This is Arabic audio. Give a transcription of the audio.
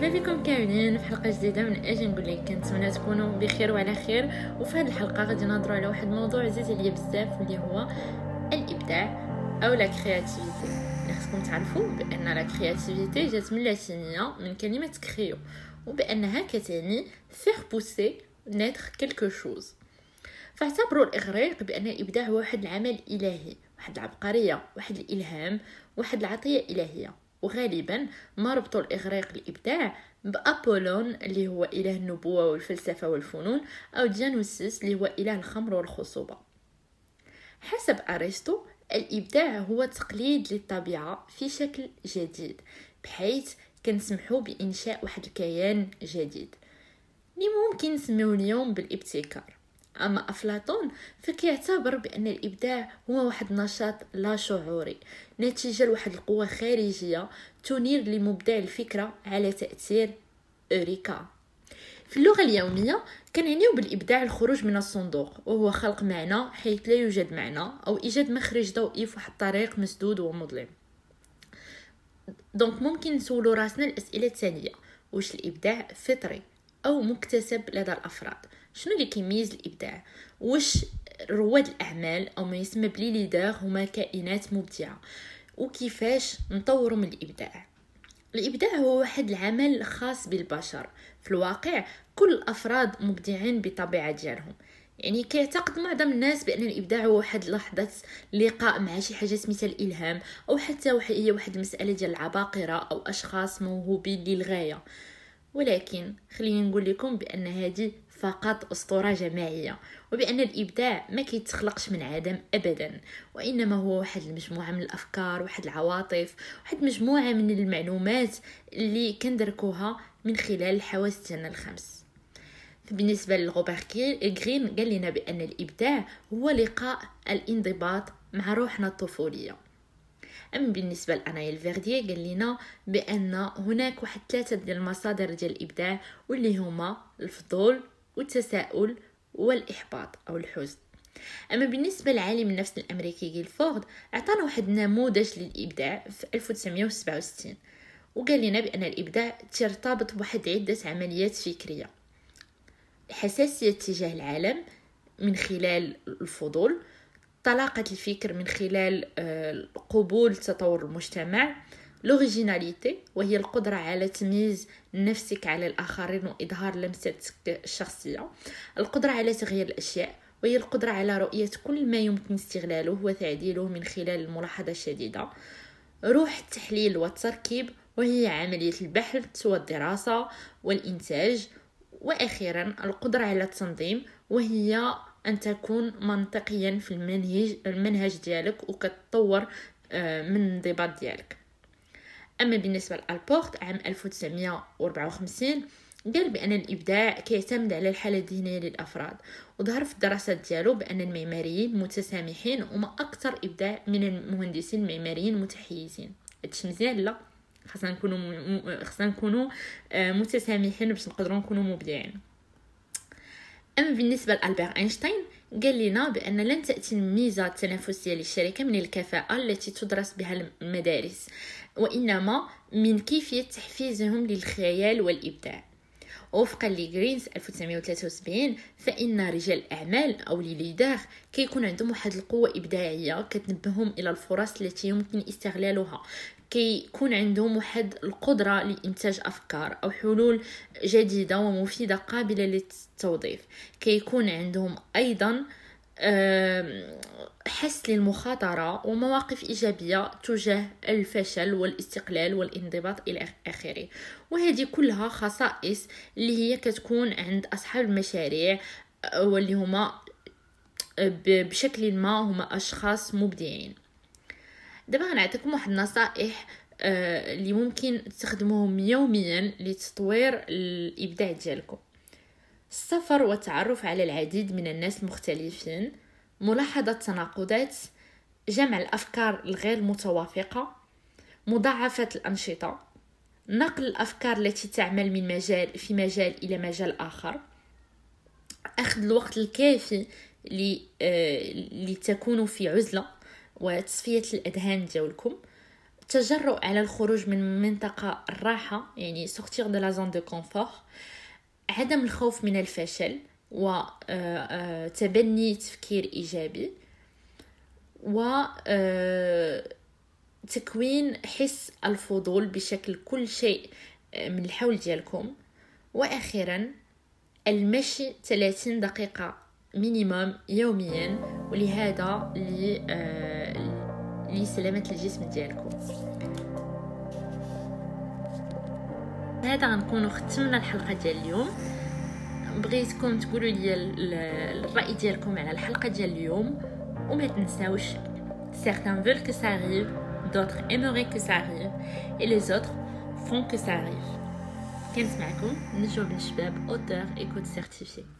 مرحبا بكم كاملين في حلقة جديدة من أجي نقول لك؟ كنتمنى تكونوا بخير وعلى خير. وفي هذه الحلقة غادي نهضروا على واحد الموضوع عزيز عليا بزاف واللي هو الإبداع أو la créativité خصكم تعرفوا بأن la créativité جات من اللاتينية من كلمة creo وبأنها كتعني faire pousser, naître quelque chose فاعتبروا الإغريق بأن الإبداع هو واحد العمل إلهي واحد العبقرية واحد الإلهام واحد العطية إلهية. وغالبا ما ربطوا الإغريق الإبداع بأبولون اللي هو إله النبوة والفلسفة والفنون أو ديانوسيس اللي هو إله الخمر والخصوبة. حسب أرسطو الإبداع هو تقليد للطبيعة في شكل جديد بحيث كنسمحو بإنشاء واحد الكيان جديد. اللي ممكن نسميوه اليوم بالابتكار. أما أفلاطون فكيعتبر بأن الإبداع هو واحد النشاط لا شعوري. نتيجة لواحد القوة خارجية تنير لمبدع الفكرة على تأثير أوريكا في اللغة اليومية كنعنيو بالإبداع الخروج من الصندوق وهو خلق معنى حيث لا يوجد معنى أو إيجاد مخرج ضوئي في واحد الطريق مسدود ومظلم. دونك ممكن نسولو راسنا الأسئلة التالية واش الإبداع فطري؟ أو مكتسب لدى الأفراد. شنو اللي كيميز الإبداع؟ واش رواد الأعمال أو ما يسمى ب les leaders هما كائنات مبدعة؟ وكيفاش نطوروا من الإبداع؟ الإبداع هو واحد العمل خاص بالبشر. في الواقع كل الأفراد مبدعين بطبيعة ديالهم. يعني كيعتقد معظم الناس بأن الإبداع هو واحد لحظة لقاء مع شي حاجة سميتها الالهام أو حتى هي واحد المساله ديال العباقرة أو أشخاص موهوبين للغاية. ولكن خليني نقول لكم بأن هذه فقط أسطورة جماعية وبأن الإبداع ما كيتخلقش من عدم أبدا وإنما هو واحد المجموعة من الأفكار واحد العواطف واحد مجموعة من المعلومات اللي كندركوها من خلال الحواس ديالنا الخمس. بالنسبة لغوبر غرين قال لنا بأن الإبداع هو لقاء الانضباط مع روحنا الطفولية. أما بالنسبة لأنايل فيرديي قال لنا بأن هناك واحد ثلاثة ديال المصادر ديال الإبداع واللي هما الفضول والتساؤل والإحباط أو الحزن. أما بالنسبة لعالم النفس الأمريكي جيلفورد أعطانا واحد النموذج للإبداع في 1967 وقال لنا بأن الإبداع ترتبط بواحد عدة عمليات فكرية. حساسية تجاه العالم من خلال الفضول طلاقة الفكر من خلال آه، قبول تطور المجتمع لوريجيناليتي وهي القدرة على تمييز نفسك على الآخرين وإظهار لمستك الشخصية القدرة على تغيير الأشياء وهي القدرة على رؤية كل ما يمكن استغلاله وتعديله من خلال الملاحظة الشديدة. روح التحليل والتركيب وهي عملية البحث والدراسة والإنتاج. وأخيرا القدرة على التنظيم وهي أن تكون منطقيا في المنهج, المنهج ديالك وكتطور آه، من الانضباط ديالك. أما بالنسبة لألبورت عام 1954 قال بأن الإبداع كيعتمد على الحالة الذهنية للأفراد وظهر في الدراسات ديالو بأن المعماريين متسامحين وما أكثر إبداع من المهندسين المعماريين المتحيزين. هادشي مزيان؟ لا. خاصنا نكونوا خاصنا نكونوا آه، متسامحين باش نقدروا نكونوا مبدعين. أما بالنسبة ل Albert Einstein قال لنا بأن لن تأتي الميزة التنافسية للشركة من الكفاءة التي تدرس بها المدارس وإنما من كيفية تحفيزهم للخيال والإبداع. وفقا لغرينز 1973 فإن رجال الأعمال أو les leaders كيكون عندهم واحد القوة إبداعية كتنبههم إلى الفرص التي يمكن استغلالها. كيكون عندهم واحد القدرة لإنتاج أفكار أو حلول جديدة ومفيدة قابلة للتوظيف. كيكون عندهم أيضا حس للمخاطرة ومواقف إيجابية تجاه الفشل والاستقلال والانضباط إلى آخره. وهذه كلها خصائص اللي هي كتكون عند أصحاب المشاريع واللي هما بشكل ما هما أشخاص مبدعين. دابا غنعطيكم واحد النصائح آه، اللي ممكن تستخدموهم يوميا لتطوير الإبداع ديالكم. السفر والتعرف على العديد من الناس المختلفين ملاحظة تناقضات جمع الأفكار الغير متوافقة مضاعفة الأنشطة نقل الأفكار التي تعمل من مجال في مجال إلى مجال آخر أخذ الوقت الكافي لتكونوا في عزلة. وتصفية الأذهان ديالكم. التجرؤ على الخروج من منطقة الراحة يعني sortir de la zone de عدم الخوف من الفشل وتبني تفكير إيجابي و تكوين حس الفضول بشكل كل شيء من الحول ديالكم. وأخيرا المشي 30 دقيقة مينيموم يوميا. ولهذا لسلامة الجسم ديالكم هذا غنكونوا ختمنا الحلقة ديال اليوم. بغيتكم تقولوا لي الرأي ديالكم على الحلقة ديال اليوم وما تنساوش certains veulent que ça arrive d'autres aimeraient que ça arrive et les autres font que ça arrive. كنت معكم نجوى بن شباب auteur et coach